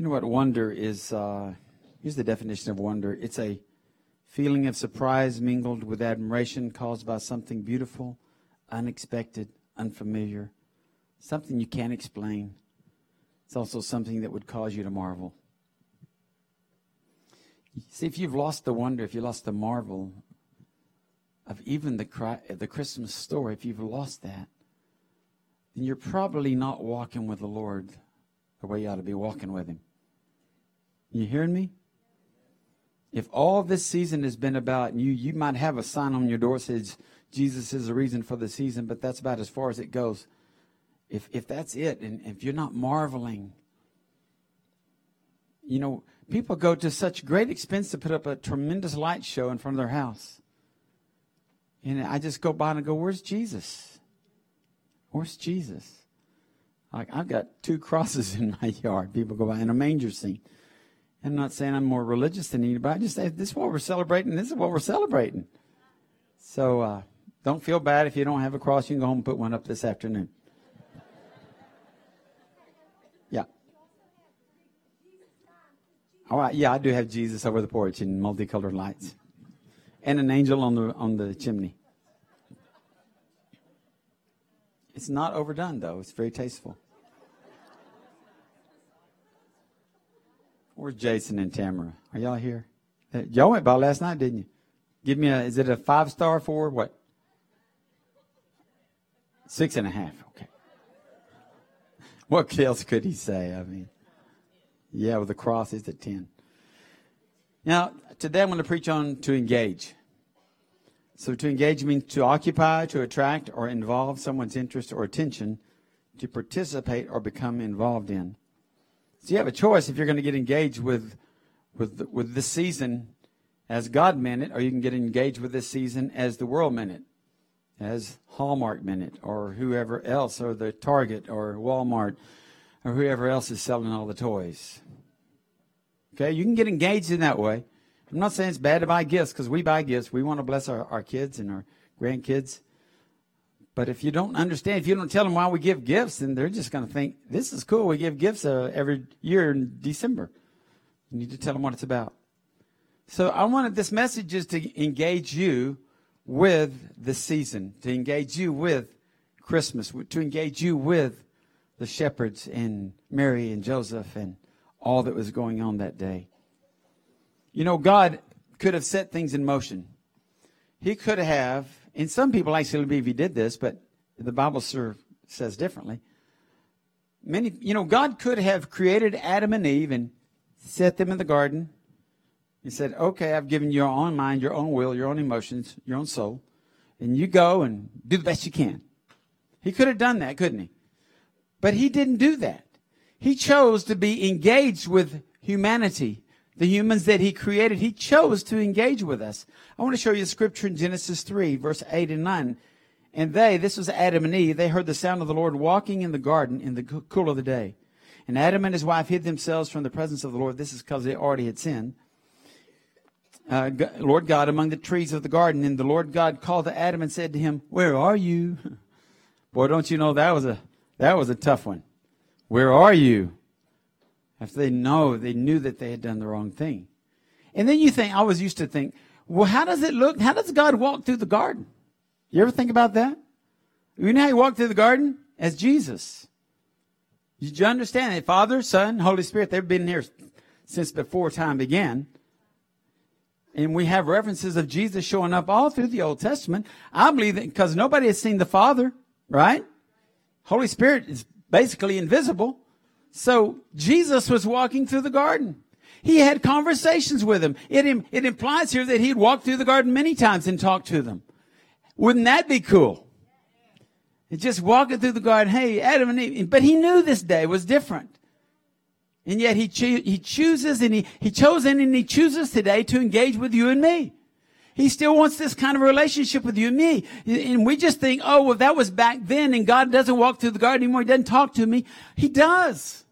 You know what wonder is? Uh, here's the definition of wonder it's a feeling of surprise mingled with admiration caused by something beautiful, unexpected, unfamiliar, something you can't explain. It's also something that would cause you to marvel. See, if you've lost the wonder, if you lost the marvel of even the, the Christmas story, if you've lost that, then you're probably not walking with the Lord the way you ought to be walking with Him. You hearing me? If all this season has been about you, you might have a sign on your door that says Jesus is the reason for the season, but that's about as far as it goes. If if that's it, and if you're not marveling, you know, people go to such great expense to put up a tremendous light show in front of their house. And I just go by and go, Where's Jesus? Where's Jesus? Like I've got two crosses in my yard. People go by in a manger scene. I'm not saying I'm more religious than anybody. I just say this is what we're celebrating. This is what we're celebrating. So uh, don't feel bad if you don't have a cross. You can go home and put one up this afternoon. Yeah. All right. Yeah, I do have Jesus over the porch in multicolored lights, and an angel on the on the chimney. It's not overdone though. It's very tasteful. Where's Jason and Tamara? Are y'all here? Y'all went by last night, didn't you? Give me a, is it a five star for what? Six and a half. Okay. What else could he say? I mean, yeah, with the cross, is at 10. Now, today I'm going to preach on to engage. So to engage means to occupy, to attract, or involve someone's interest or attention, to participate or become involved in. So you have a choice if you're going to get engaged with, with, with this season as God meant it, or you can get engaged with this season as the world meant it, as Hallmark meant it, or whoever else, or the Target, or Walmart, or whoever else is selling all the toys. Okay, you can get engaged in that way. I'm not saying it's bad to buy gifts because we buy gifts. We want to bless our, our kids and our grandkids. But if you don't understand, if you don't tell them why we give gifts, then they're just going to think, this is cool. We give gifts uh, every year in December. You need to tell them what it's about. So I wanted this message is to engage you with the season, to engage you with Christmas, to engage you with the shepherds and Mary and Joseph and all that was going on that day. You know, God could have set things in motion. He could have and some people actually believe he did this, but the Bible says differently. Many, you know, God could have created Adam and Eve and set them in the garden. He said, okay, I've given you your own mind, your own will, your own emotions, your own soul, and you go and do the best you can. He could have done that, couldn't he? But he didn't do that. He chose to be engaged with humanity the humans that he created, he chose to engage with us. I want to show you a scripture in Genesis 3, verse 8 and 9. And they, this was Adam and Eve, they heard the sound of the Lord walking in the garden in the cool of the day. And Adam and his wife hid themselves from the presence of the Lord. This is because they already had sinned. Uh, Lord God among the trees of the garden. And the Lord God called to Adam and said to him, Where are you? Boy, don't you know that was a that was a tough one. Where are you? If they know, they knew that they had done the wrong thing. And then you think, I was used to think, well, how does it look? How does God walk through the garden? You ever think about that? You know how he walked through the garden? As Jesus. Did you understand that Father, Son, Holy Spirit, they've been here since before time began. And we have references of Jesus showing up all through the Old Testament. I believe that because nobody has seen the Father, right? Holy Spirit is basically invisible. So Jesus was walking through the garden. He had conversations with them. It, it implies here that he'd walked through the garden many times and talked to them. Wouldn't that be cool? just walking through the garden, hey, Adam and Eve. But he knew this day was different. And yet he, cho- he chooses and he, he chose and he chooses today to engage with you and me. He still wants this kind of relationship with you and me. And we just think, oh, well, that was back then and God doesn't walk through the garden anymore. He doesn't talk to me. He does.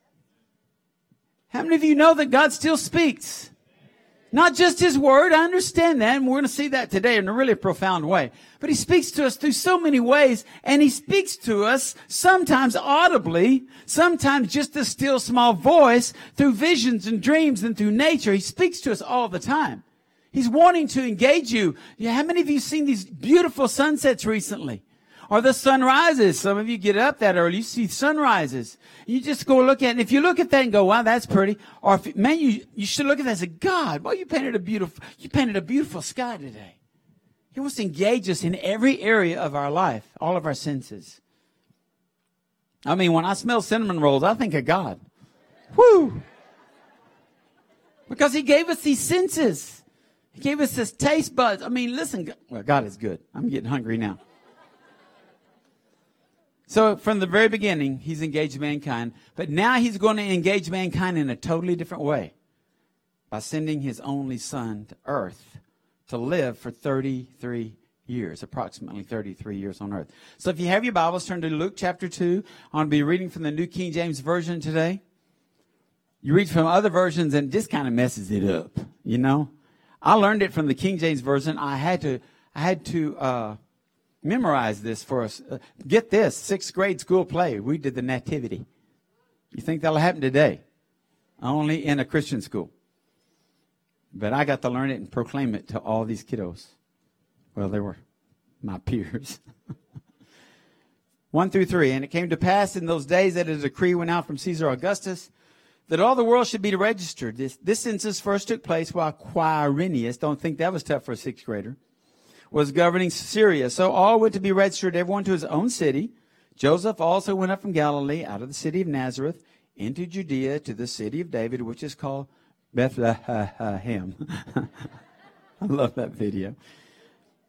How many of you know that God still speaks? Not just his word. I understand that. And we're going to see that today in a really profound way. But he speaks to us through so many ways. And he speaks to us sometimes audibly, sometimes just a still small voice through visions and dreams and through nature. He speaks to us all the time. He's wanting to engage you. How many of you seen these beautiful sunsets recently? Or the sunrises. Some of you get up that early. You see sunrises. You just go look at it. And if you look at that and go, wow, that's pretty. Or if, man, you, you should look at that and say, God, boy, you painted a beautiful, you painted a beautiful sky today. He wants to engage us in every area of our life, all of our senses. I mean, when I smell cinnamon rolls, I think of God. Whoo! Because he gave us these senses. He gave us his taste buds. I mean, listen, well, God is good. I'm getting hungry now. So from the very beginning, he's engaged mankind, but now he's going to engage mankind in a totally different way by sending his only son to earth to live for 33 years, approximately 33 years on earth. So if you have your Bibles, turn to Luke chapter 2. I'm going to be reading from the New King James Version today. You read from other versions and just kind of messes it up, you know? I learned it from the King James Version. I had to, I had to, uh, memorize this for us. Uh, get this sixth grade school play. We did the Nativity. You think that'll happen today? Only in a Christian school. But I got to learn it and proclaim it to all these kiddos. Well, they were my peers. 1 through 3. And it came to pass in those days that a decree went out from Caesar Augustus that all the world should be registered. This, this census first took place while Quirinius, don't think that was tough for a sixth grader, was governing Syria. So all went to be registered, everyone to his own city. Joseph also went up from Galilee, out of the city of Nazareth, into Judea to the city of David, which is called Bethlehem. I love that video.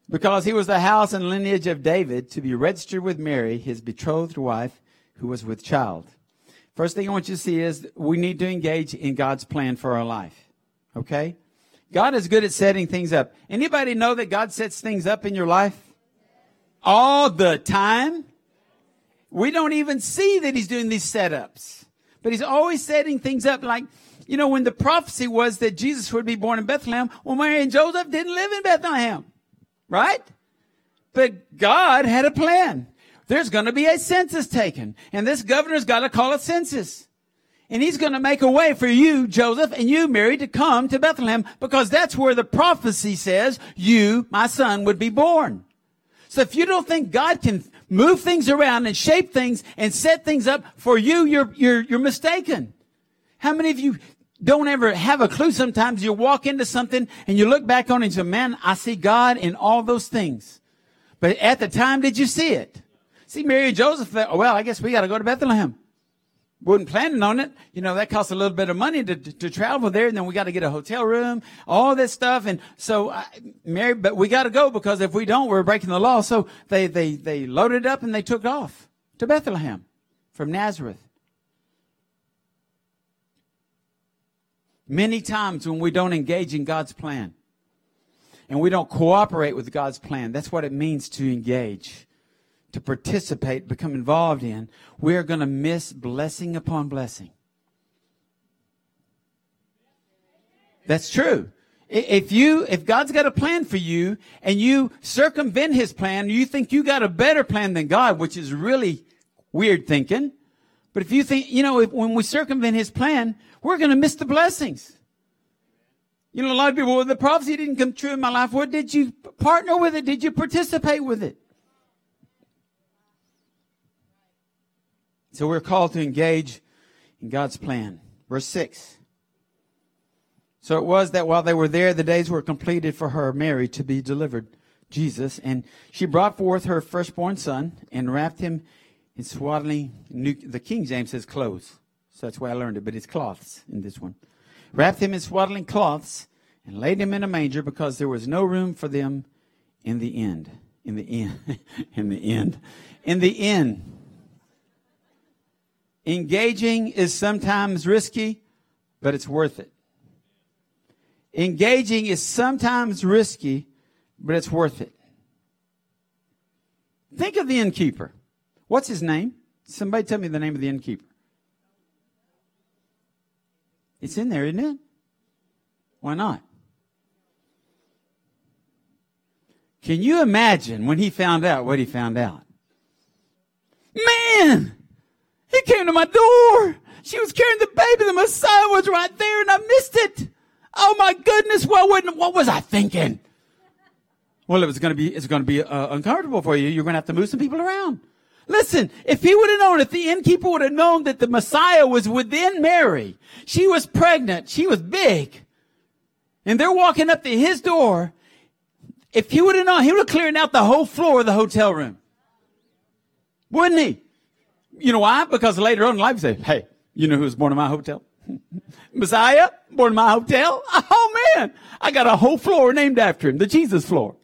Because he was the house and lineage of David to be registered with Mary, his betrothed wife, who was with child. First thing I want you to see is we need to engage in God's plan for our life. Okay? God is good at setting things up. Anybody know that God sets things up in your life? All the time? We don't even see that he's doing these setups. But he's always setting things up like, you know, when the prophecy was that Jesus would be born in Bethlehem, well, Mary and Joseph didn't live in Bethlehem. Right? But God had a plan. There's going to be a census taken. And this governor's got to call a census. And he's going to make a way for you, Joseph, and you, Mary, to come to Bethlehem because that's where the prophecy says you, my son, would be born. So if you don't think God can move things around and shape things and set things up for you, you're, you're, you're mistaken. How many of you don't ever have a clue sometimes you walk into something and you look back on it and say, man, I see God in all those things. But at the time, did you see it? See, Mary and Joseph, uh, well, I guess we got to go to Bethlehem wasn't planning on it. You know, that costs a little bit of money to, to, to travel there. And then we got to get a hotel room, all this stuff. And so, I, Mary, but we got to go because if we don't, we're breaking the law. So they, they, they loaded up and they took off to Bethlehem from Nazareth. Many times when we don't engage in God's plan and we don't cooperate with God's plan, that's what it means to engage to participate, become involved in, we are going to miss blessing upon blessing. That's true. If you, if God's got a plan for you and you circumvent his plan, you think you got a better plan than God, which is really weird thinking. But if you think, you know, if, when we circumvent his plan, we're going to miss the blessings. You know, a lot of people, well, the prophecy didn't come true in my life. What did you partner with it? Did you participate with it? So we're called to engage in God's plan. Verse 6. So it was that while they were there, the days were completed for her, Mary, to be delivered, Jesus. And she brought forth her firstborn son and wrapped him in swaddling, the King James says clothes. So that's why I learned it, but it's cloths in this one. Wrapped him in swaddling cloths and laid him in a manger because there was no room for them in the end. In the end. in the end. In the end. Engaging is sometimes risky, but it's worth it. Engaging is sometimes risky, but it's worth it. Think of the innkeeper. What's his name? Somebody tell me the name of the innkeeper. It's in there, isn't it? Why not? Can you imagine when he found out what he found out? Man! He came to my door. She was carrying the baby. The Messiah was right there and I missed it. Oh my goodness. What, what was I thinking? Well, it was going to be, it's going to be uh, uncomfortable for you. You're going to have to move some people around. Listen, if he would have known, if the innkeeper would have known that the Messiah was within Mary, she was pregnant, she was big, and they're walking up to his door, if he would have known, he would have cleared out the whole floor of the hotel room. Wouldn't he? You know why? Because later on in life, he say, hey, you know who was born in my hotel? Messiah, born in my hotel? Oh man, I got a whole floor named after him, the Jesus floor.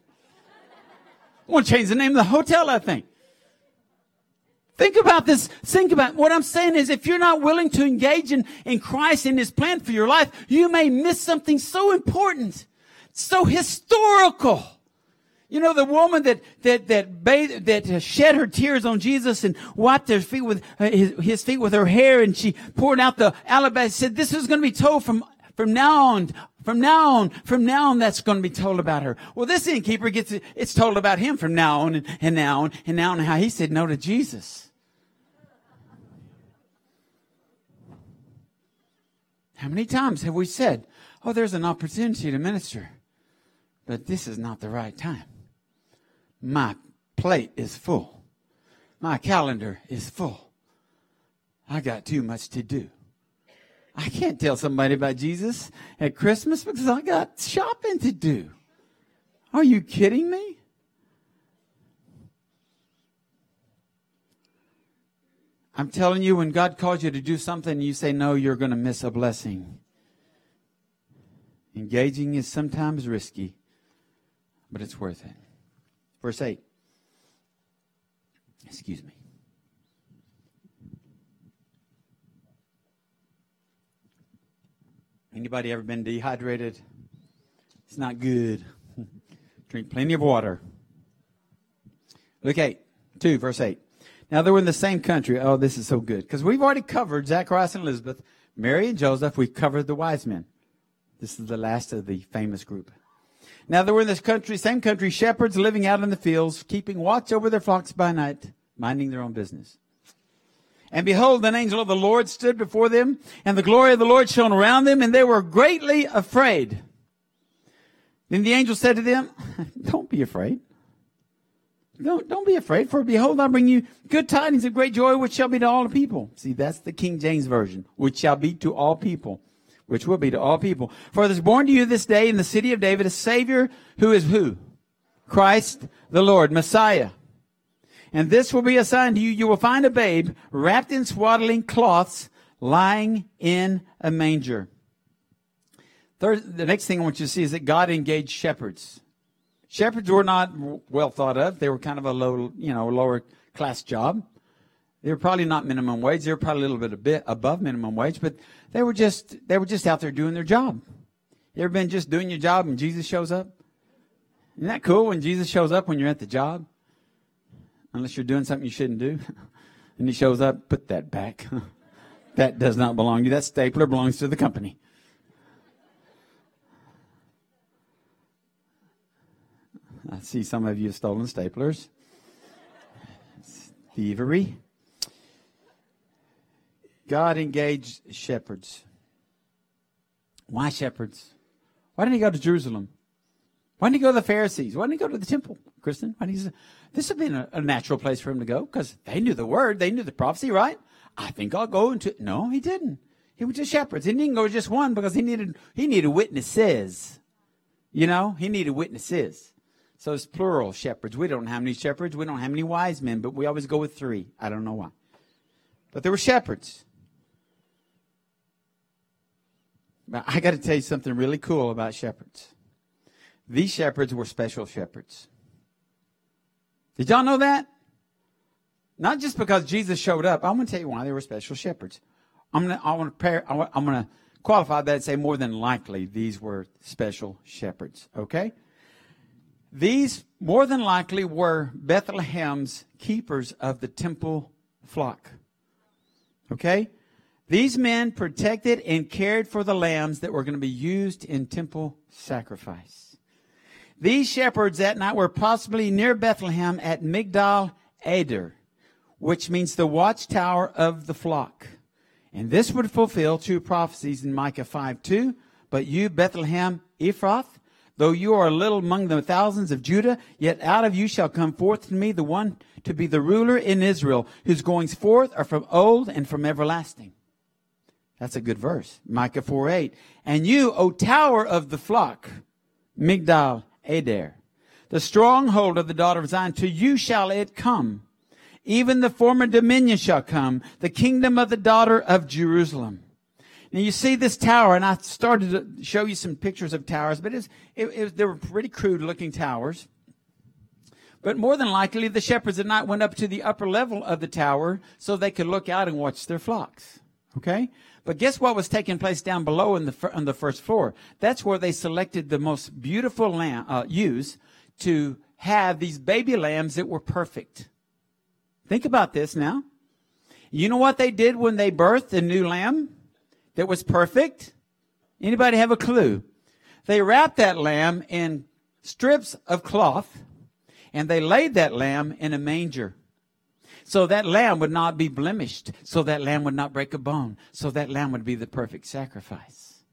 I want to change the name of the hotel, I think. Think about this. Think about what I'm saying is if you're not willing to engage in, in Christ and His plan for your life, you may miss something so important, so historical. You know, the woman that, that, that bathed, that shed her tears on Jesus and wiped her feet with, uh, his, his feet with her hair and she poured out the alabaster, said this is going to be told from, from now on, from now on, from now on, that's going to be told about her. Well, this innkeeper gets, it, it's told about him from now on and, and now on and now on how he said no to Jesus. How many times have we said, oh, there's an opportunity to minister, but this is not the right time. My plate is full. My calendar is full. I got too much to do. I can't tell somebody about Jesus at Christmas because I got shopping to do. Are you kidding me? I'm telling you, when God calls you to do something, you say no, you're going to miss a blessing. Engaging is sometimes risky, but it's worth it. Verse 8. Excuse me. Anybody ever been dehydrated? It's not good. Drink plenty of water. Look 8. 2, verse 8. Now they were in the same country. Oh, this is so good. Because we've already covered Zacharias and Elizabeth, Mary and Joseph. We've covered the wise men. This is the last of the famous group. Now there were in this country, same country, shepherds living out in the fields, keeping watch over their flocks by night, minding their own business. And behold, an angel of the Lord stood before them, and the glory of the Lord shone around them, and they were greatly afraid. Then the angel said to them, Don't be afraid. Don't, don't be afraid, for behold, I bring you good tidings of great joy, which shall be to all the people. See, that's the King James Version, which shall be to all people, which will be to all people. For there's born to you this day in the city of David a Savior who is who? Christ the Lord, Messiah. And this will be a sign to you. You will find a babe wrapped in swaddling cloths lying in a manger. Third, the next thing I want you to see is that God engaged shepherds. Shepherds were not well thought of. They were kind of a low, you know, lower class job. They were probably not minimum wage. They were probably a little bit above minimum wage, but they were just they were just out there doing their job. You ever been just doing your job and Jesus shows up? Isn't that cool when Jesus shows up when you're at the job? Unless you're doing something you shouldn't do. and he shows up, put that back. that does not belong to you. That stapler belongs to the company. I see some of you have stolen staplers. Thievery. God engaged shepherds. Why shepherds? Why didn't he go to Jerusalem? Why didn't he go to the Pharisees? Why didn't he go to the temple, Kristen? Why didn't he, this would have been a, a natural place for him to go because they knew the word, they knew the prophecy, right? I think I'll go into. No, he didn't. He went to shepherds. He didn't go to just one because he needed he needed witnesses. You know, he needed witnesses. So it's plural shepherds. We don't have any shepherds. We don't have any wise men, but we always go with three. I don't know why. But there were shepherds. But I got to tell you something really cool about shepherds. These shepherds were special shepherds. Did y'all know that? Not just because Jesus showed up. I'm going to tell you why they were special shepherds. I'm going to, I want to pair, I'm going to qualify that and say more than likely these were special shepherds. Okay? These more than likely were Bethlehem's keepers of the temple flock. Okay? These men protected and cared for the lambs that were going to be used in temple sacrifice. These shepherds that night were possibly near Bethlehem at Migdal Eder, which means the watchtower of the flock. And this would fulfill two prophecies in Micah 5 2. But you, Bethlehem Ephrath, though you are little among the thousands of Judah, yet out of you shall come forth to me the one to be the ruler in Israel, whose goings forth are from old and from everlasting. That's a good verse. Micah 4 8. And you, O tower of the flock, Migdal Eder, the stronghold of the daughter of Zion, to you shall it come. Even the former dominion shall come, the kingdom of the daughter of Jerusalem. Now you see this tower, and I started to show you some pictures of towers, but it, it, they were pretty crude looking towers. But more than likely, the shepherds at night went up to the upper level of the tower so they could look out and watch their flocks. Okay? But guess what was taking place down below in the, on the first floor? That's where they selected the most beautiful lamb, uh, ewes to have these baby lambs that were perfect. Think about this now. You know what they did when they birthed a new lamb that was perfect? Anybody have a clue? They wrapped that lamb in strips of cloth and they laid that lamb in a manger. So that lamb would not be blemished. So that lamb would not break a bone. So that lamb would be the perfect sacrifice.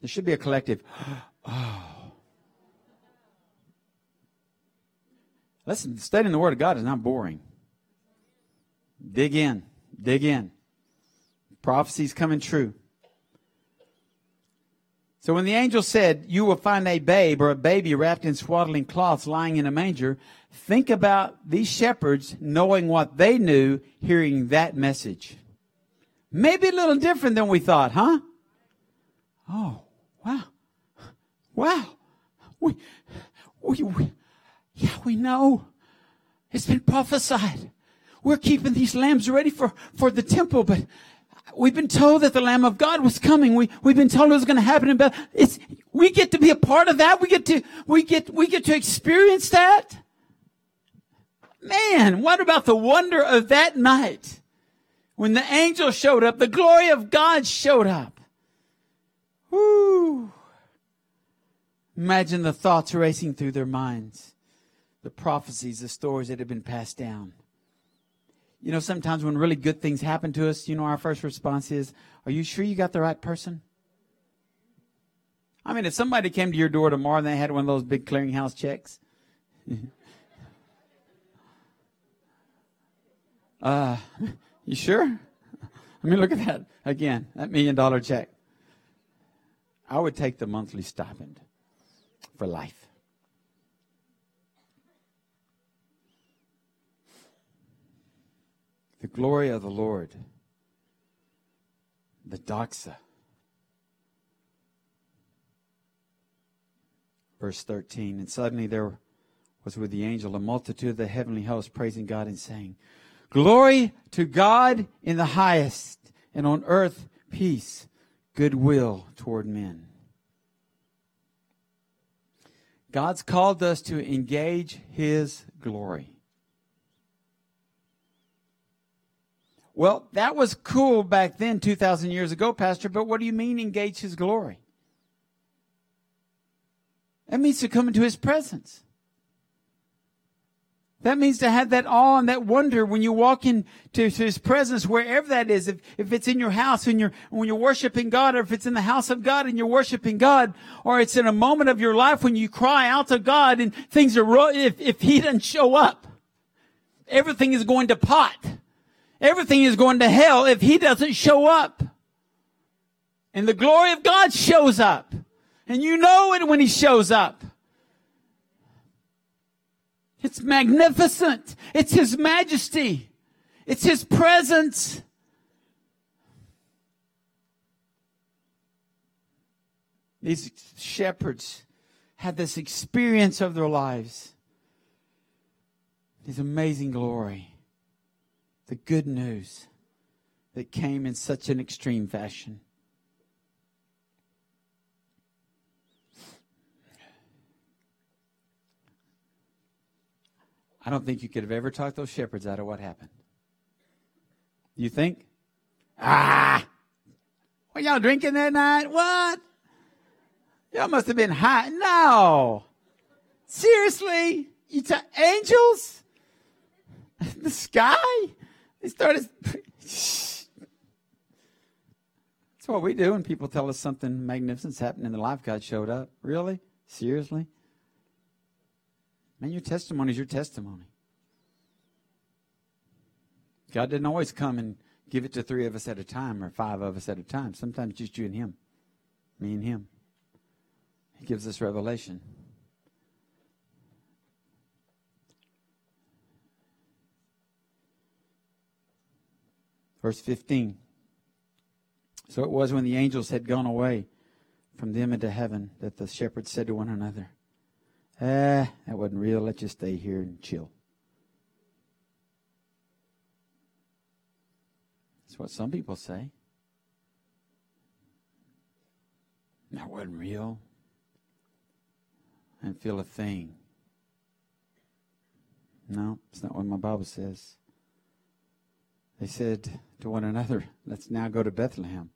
There should be a collective, oh. Listen, studying the Word of God is not boring. Dig in. Dig in. Prophecy's coming true. So when the angel said, You will find a babe or a baby wrapped in swaddling cloths lying in a manger, think about these shepherds knowing what they knew, hearing that message. Maybe a little different than we thought, huh? Oh, wow. Wow. We, we, we, yeah, we know. It's been prophesied. We're keeping these lambs ready for, for the temple, but we've been told that the Lamb of God was coming. We, we've been told it was going to happen Beth. It's, we get to be a part of that. We get to, we get, we get to experience that. Man, what about the wonder of that night when the angel showed up, the glory of God showed up? Whoo. Imagine the thoughts racing through their minds, the prophecies, the stories that have been passed down. You know, sometimes when really good things happen to us, you know, our first response is, Are you sure you got the right person? I mean, if somebody came to your door tomorrow and they had one of those big clearinghouse checks, uh, you sure? I mean, look at that again, that million dollar check. I would take the monthly stipend for life. the glory of the Lord, the doxa. Verse 13, and suddenly there was with the angel a multitude of the heavenly host praising God and saying, Glory to God in the highest, and on earth peace, goodwill toward men. God's called us to engage His glory. Well, that was cool back then, 2,000 years ago, Pastor, but what do you mean engage His glory? That means to come into His presence. That means to have that awe and that wonder when you walk into His presence, wherever that is. If, if it's in your house and you're, when you're worshiping God, or if it's in the house of God and you're worshiping God, or it's in a moment of your life when you cry out to God and things are, if, if He doesn't show up, everything is going to pot. Everything is going to hell if he doesn't show up. And the glory of God shows up. And you know it when he shows up. It's magnificent. It's his majesty. It's his presence. These shepherds had this experience of their lives. His amazing glory the good news that came in such an extreme fashion. I don't think you could have ever talked those shepherds out of what happened. You think? Ah! What y'all drinking that night? What? Y'all must have been high. No! Seriously? You t- angels? the sky? They started. That's what we do when people tell us something magnificent's happened in the life. God showed up. Really? Seriously? Man, your testimony is your testimony. God didn't always come and give it to three of us at a time or five of us at a time. Sometimes just you and Him, me and Him. He gives us revelation. Verse 15. So it was when the angels had gone away from them into heaven that the shepherds said to one another, Ah, that wasn't real. Let's just stay here and chill. That's what some people say. That wasn't real. And feel a thing. No, it's not what my Bible says. They said to one another, Let's now go to Bethlehem.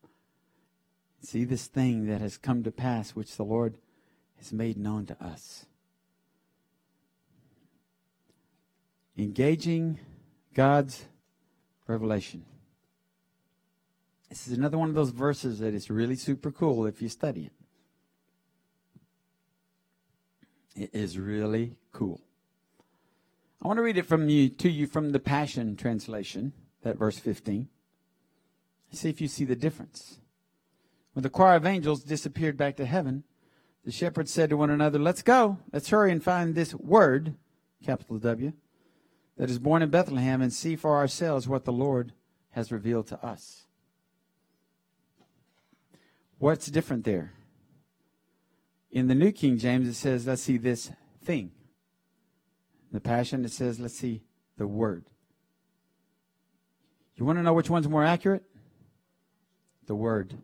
See this thing that has come to pass, which the Lord has made known to us. Engaging God's revelation. This is another one of those verses that is really super cool if you study it. It is really cool. I want to read it from you to you from the Passion Translation, that verse 15. See if you see the difference. When the choir of angels disappeared back to heaven, the shepherds said to one another, Let's go. Let's hurry and find this word, capital W, that is born in Bethlehem and see for ourselves what the Lord has revealed to us. What's different there? In the New King James, it says, let's see this thing. The Passion, it says, let's see the word. You want to know which one's more accurate? The word.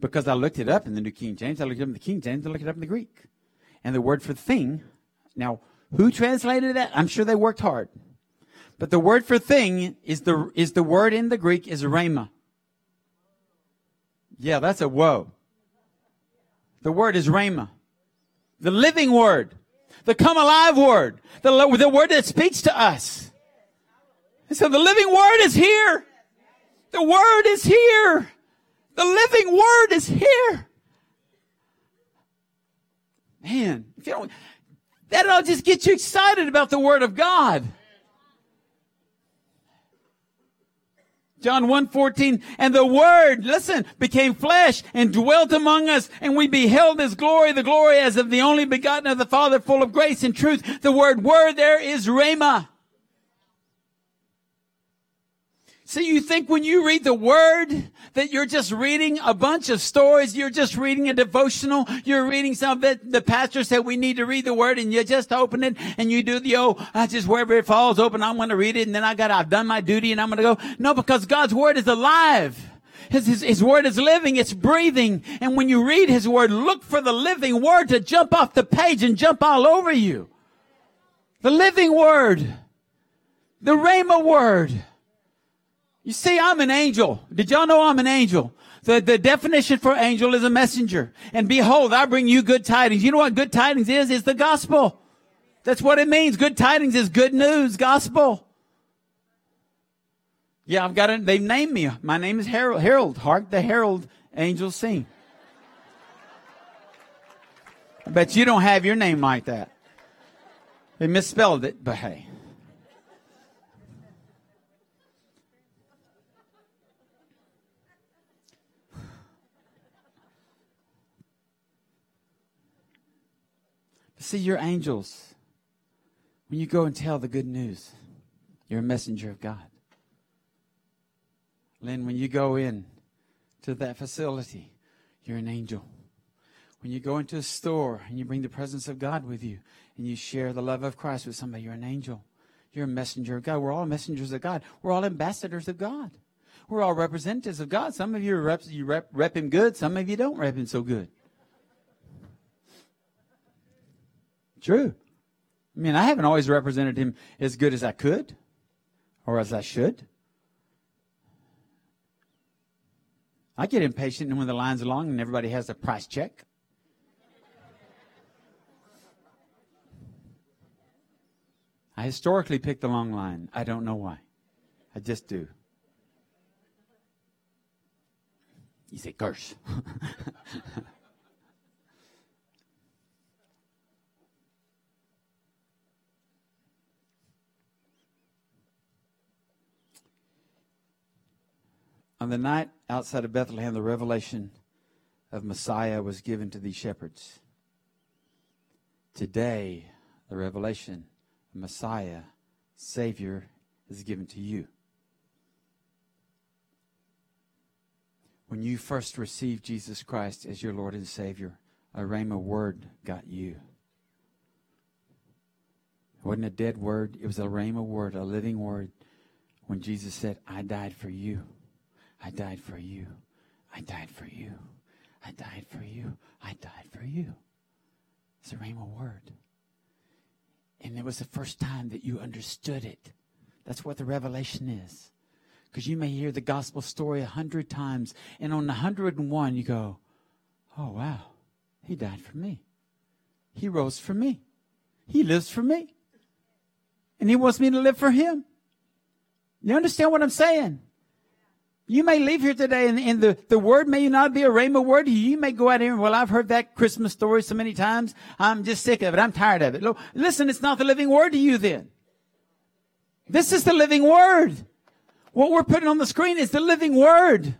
Because I looked it up in the New King James, I looked it up in the King James, I looked it up in the Greek. And the word for thing, now, who translated that? I'm sure they worked hard. But the word for thing is the, is the word in the Greek is rhema. Yeah, that's a whoa. The word is rhema. The living word. The come alive word. The, the word that speaks to us. So the living word is here. The word is here. The living word is here. Man, if you don't, that'll just get you excited about the word of God. John 1:14 and the word listen became flesh and dwelt among us and we beheld his glory the glory as of the only begotten of the father full of grace and truth the word word there is rhema So you think when you read the word that you're just reading a bunch of stories, you're just reading a devotional, you're reading some that the pastor said we need to read the word and you just open it and you do the, oh, I just wherever it falls open, I'm going to read it and then I got, I've done my duty and I'm going to go. No, because God's word is alive. His, his, his, word is living, it's breathing. And when you read his word, look for the living word to jump off the page and jump all over you. The living word. The Rhema word. You see, I'm an angel. Did y'all know I'm an angel? The, the definition for angel is a messenger. And behold, I bring you good tidings. You know what good tidings is? It's the gospel. That's what it means. Good tidings is good news, gospel. Yeah, I've got it. They've named me. My name is Harold. Harold. Hark the herald angels sing. I bet you don't have your name like that. They misspelled it, but hey. See, you're angels. When you go and tell the good news, you're a messenger of God. Lynn, when you go in to that facility, you're an angel. When you go into a store and you bring the presence of God with you and you share the love of Christ with somebody, you're an angel. You're a messenger of God. We're all messengers of God. We're all ambassadors of God. We're all representatives of God. Some of you rep, you rep, rep him good. Some of you don't rep him so good. True. I mean, I haven't always represented him as good as I could or as I should. I get impatient when the line's long and everybody has a price check. I historically pick the long line. I don't know why. I just do. You say curse. On the night outside of Bethlehem, the revelation of Messiah was given to these shepherds. Today, the revelation of Messiah, Savior, is given to you. When you first received Jesus Christ as your Lord and Savior, a rhema word got you. It wasn't a dead word, it was a rhema word, a living word. When Jesus said, I died for you. I died for you. I died for you. I died for you. I died for you. It's a rhema word. And it was the first time that you understood it. That's what the revelation is. Because you may hear the gospel story a hundred times, and on the hundred and one, you go, Oh, wow, he died for me. He rose for me. He lives for me. And he wants me to live for him. You understand what I'm saying? You may leave here today and, and, the, the word may not be a rhema word. You may go out here and, well, I've heard that Christmas story so many times. I'm just sick of it. I'm tired of it. Look, listen, it's not the living word to you then. This is the living word. What we're putting on the screen is the living word.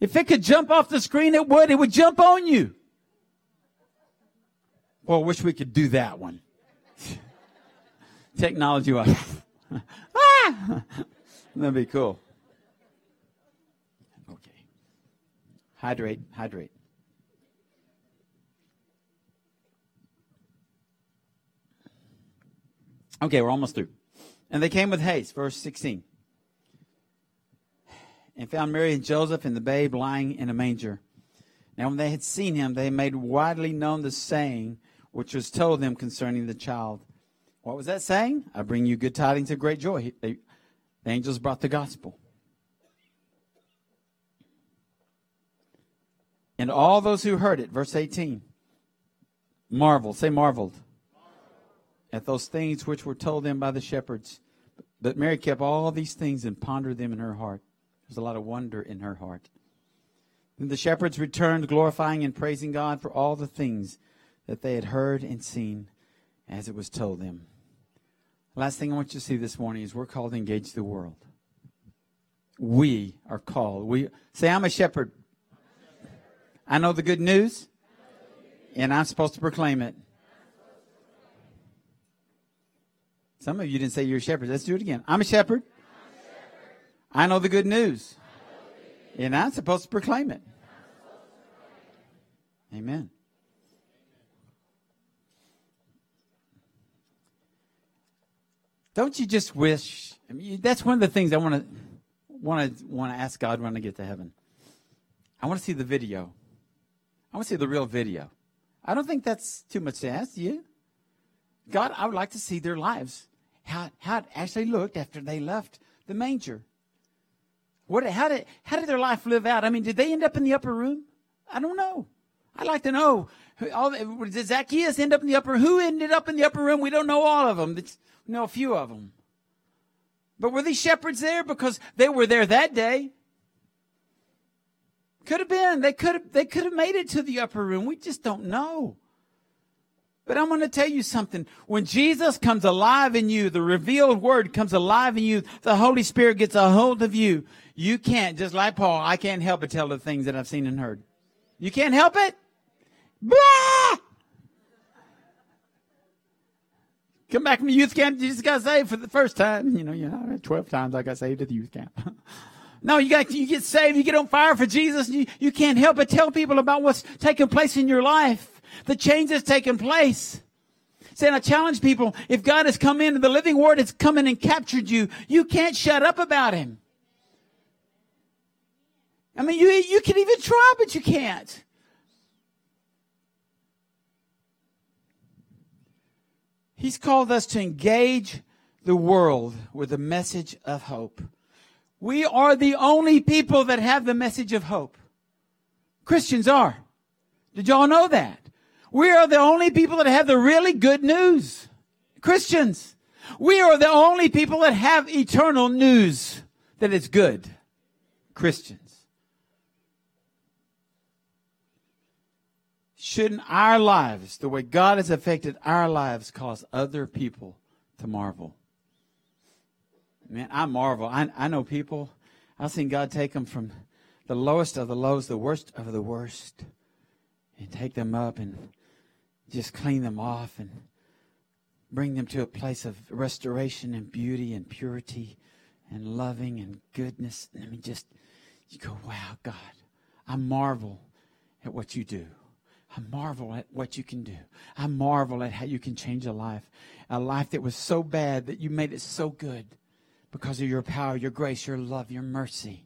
If it could jump off the screen, it would. It would jump on you. Well, I wish we could do that one. Technology wise. ah! That'd be cool. Hydrate, hydrate. Okay, we're almost through. And they came with haste, verse 16, and found Mary and Joseph and the babe lying in a manger. Now, when they had seen him, they made widely known the saying which was told them concerning the child. What was that saying? I bring you good tidings of great joy. The angels brought the gospel. And all those who heard it, verse 18, marveled. Say marveled. At those things which were told them by the shepherds. But Mary kept all these things and pondered them in her heart. There's a lot of wonder in her heart. Then the shepherds returned, glorifying and praising God for all the things that they had heard and seen as it was told them. Last thing I want you to see this morning is we're called to engage the world. We are called. We say, I'm a shepherd. I know the good news, and I'm supposed to proclaim it. Some of you didn't say you're a shepherd. Let's do it again. I'm a shepherd. I know the good news, and I'm supposed to proclaim it. Amen. Don't you just wish? I mean, that's one of the things I want to want to want to ask God when I get to heaven. I want to see the video. I want to see the real video. I don't think that's too much to ask you. God, I would like to see their lives. How, how it actually looked after they left the manger. What, how, did, how did their life live out? I mean, did they end up in the upper room? I don't know. I'd like to know. All, did Zacchaeus end up in the upper Who ended up in the upper room? We don't know all of them. We know a few of them. But were these shepherds there because they were there that day? Could have been. They could have, they could have made it to the upper room. We just don't know. But I'm going to tell you something. When Jesus comes alive in you, the revealed word comes alive in you, the Holy Spirit gets a hold of you. You can't, just like Paul, I can't help but tell the things that I've seen and heard. You can't help it? Blah! Come back from the youth camp, you just got saved for the first time. You know, you know, 12 times I got saved at the youth camp. No, you got, you get saved, you get on fire for Jesus, you, you can't help but tell people about what's taking place in your life. The change that's taking place. Saying, I challenge people, if God has come in and the living word has come in and captured you, you can't shut up about him. I mean, you, you can even try, but you can't. He's called us to engage the world with a message of hope. We are the only people that have the message of hope. Christians are. Did y'all know that? We are the only people that have the really good news. Christians. We are the only people that have eternal news that is good. Christians. Shouldn't our lives, the way God has affected our lives, cause other people to marvel? Man, I marvel. I, I know people, I've seen God take them from the lowest of the lows, the worst of the worst, and take them up and just clean them off and bring them to a place of restoration and beauty and purity and loving and goodness. I mean, just, you go, wow, God, I marvel at what you do. I marvel at what you can do. I marvel at how you can change a life. A life that was so bad that you made it so good because of your power, your grace, your love, your mercy.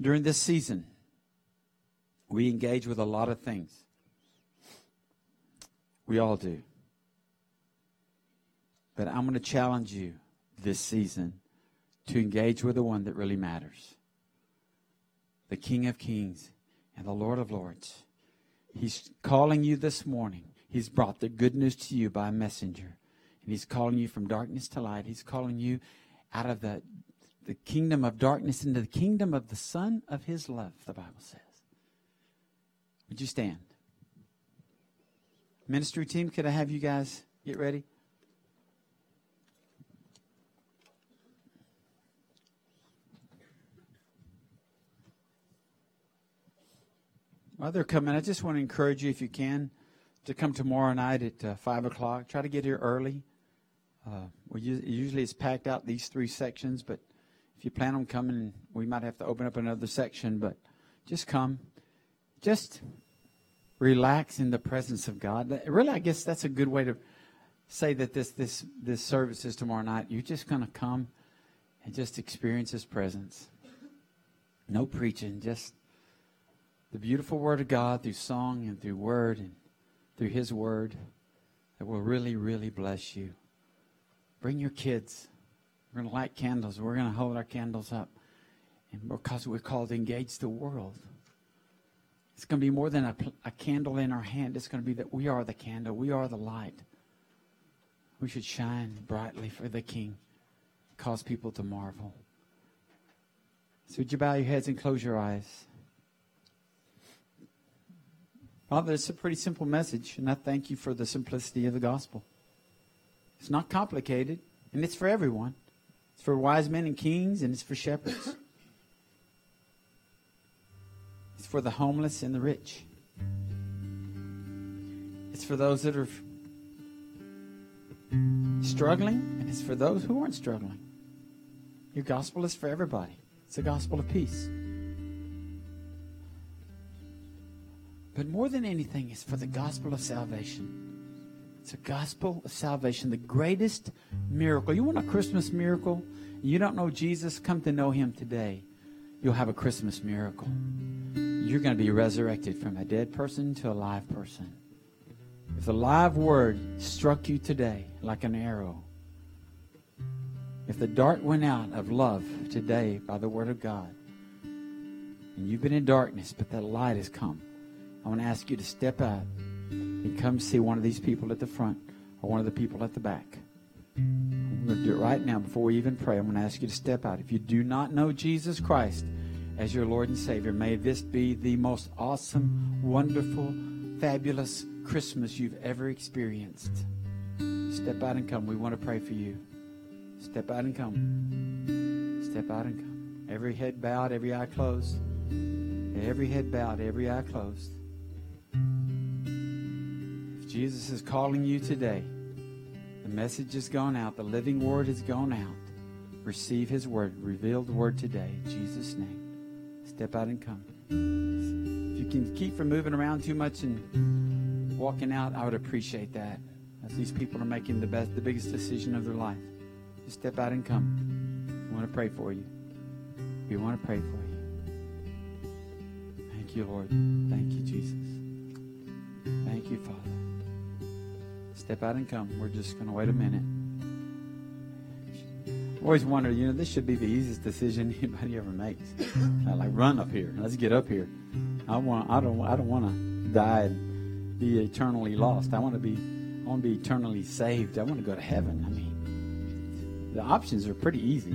During this season, we engage with a lot of things. We all do. But I'm going to challenge you this season to engage with the one that really matters the King of Kings and the Lord of Lords. He's calling you this morning. He's brought the good news to you by a messenger. And he's calling you from darkness to light. He's calling you out of the, the kingdom of darkness into the kingdom of the Son of his love, the Bible says. Would you stand? Ministry team, could I have you guys get ready? While they're coming, I just want to encourage you, if you can, to come tomorrow night at uh, 5 o'clock. Try to get here early. Uh, usually it's packed out these three sections, but if you plan on coming, we might have to open up another section, but just come. Just relax in the presence of God. Really, I guess that's a good way to say that this this this service is tomorrow night. You're just going to come and just experience His presence. No preaching, just the beautiful Word of God through song and through word and through His Word that will really, really bless you. Bring your kids. We're going to light candles. We're going to hold our candles up. And because we're called to engage the world. It's going to be more than a, a candle in our hand. It's going to be that we are the candle. We are the light. We should shine brightly for the King, cause people to marvel. So, would you bow your heads and close your eyes? Father, it's a pretty simple message, and I thank you for the simplicity of the gospel. It's not complicated, and it's for everyone. It's for wise men and kings, and it's for shepherds. It's for the homeless and the rich. It's for those that are struggling, and it's for those who aren't struggling. Your gospel is for everybody. It's a gospel of peace. But more than anything, it's for the gospel of salvation. It's a gospel of salvation, the greatest miracle. You want a Christmas miracle? You don't know Jesus? Come to know him today. You'll have a Christmas miracle. You're going to be resurrected from a dead person to a live person. If the live word struck you today like an arrow, if the dart went out of love today by the word of God, and you've been in darkness, but that light has come, I want to ask you to step out and come see one of these people at the front or one of the people at the back. I'm going to do it right now before we even pray. I'm going to ask you to step out. If you do not know Jesus Christ as your Lord and Savior, may this be the most awesome, wonderful, fabulous Christmas you've ever experienced. Step out and come. We want to pray for you. Step out and come. Step out and come. Every head bowed, every eye closed. Every head bowed, every eye closed. Jesus is calling you today. The message has gone out. The living word has gone out. Receive his word. Reveal the word today. In Jesus' name. Step out and come. If you can keep from moving around too much and walking out, I would appreciate that. As these people are making the best, the biggest decision of their life. Just step out and come. We want to pray for you. We want to pray for you. Thank you, Lord. Thank you, Jesus. Thank you, Father. Step out and come. We're just going to wait a minute. I always wonder, you know, this should be the easiest decision anybody ever makes. I like run up here. Let's get up here. I want. I don't. I don't want to die and be eternally lost. I want to be I want to be eternally saved. I want to go to heaven. I mean, the options are pretty easy.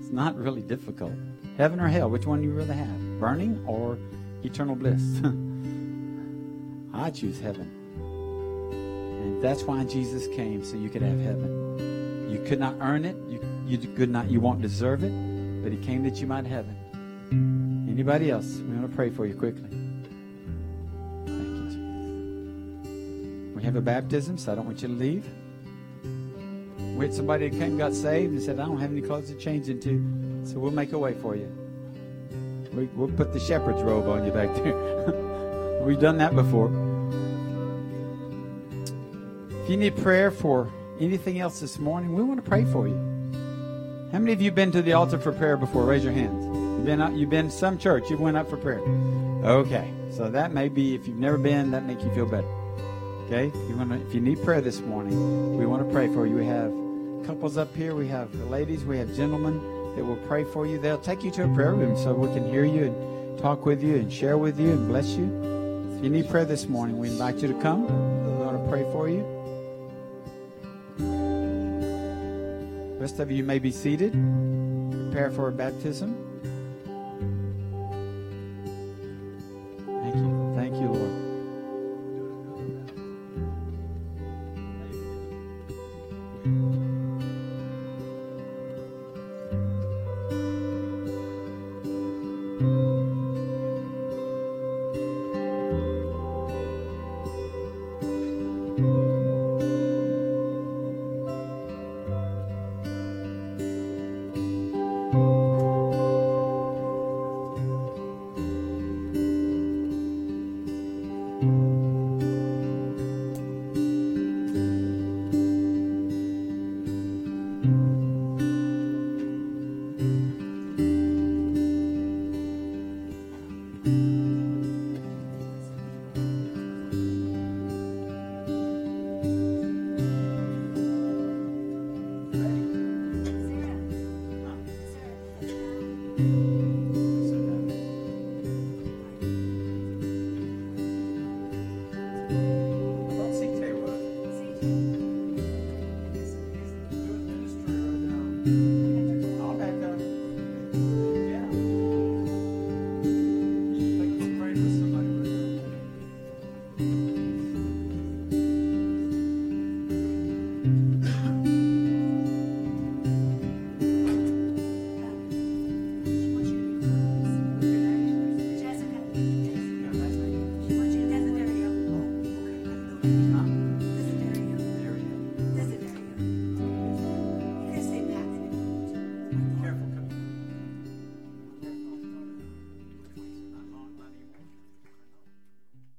It's not really difficult. Heaven or hell, which one do you rather have? Burning or eternal bliss? I choose heaven. That's why Jesus came, so you could have heaven. You could not earn it. You, you could not, you won't deserve it, but he came that you might have it. Anybody else? We want to pray for you quickly. Thank you, Jesus. We have a baptism, so I don't want you to leave. We had somebody that came, got saved, and said, I don't have any clothes to change into, so we'll make a way for you. We, we'll put the shepherd's robe on you back there. We've done that before. If you need prayer for anything else this morning, we want to pray for you. How many of you been to the altar for prayer before? Raise your hands. You've been up, you've been some church. You've went up for prayer. Okay, so that may be if you've never been, that make you feel better. Okay, if you want to, if you need prayer this morning, we want to pray for you. We have couples up here. We have ladies. We have gentlemen that will pray for you. They'll take you to a prayer room so we can hear you and talk with you and share with you and bless you. If you need prayer this morning, we invite you to come. We want to pray for you. Rest of you may be seated. Prepare for a baptism.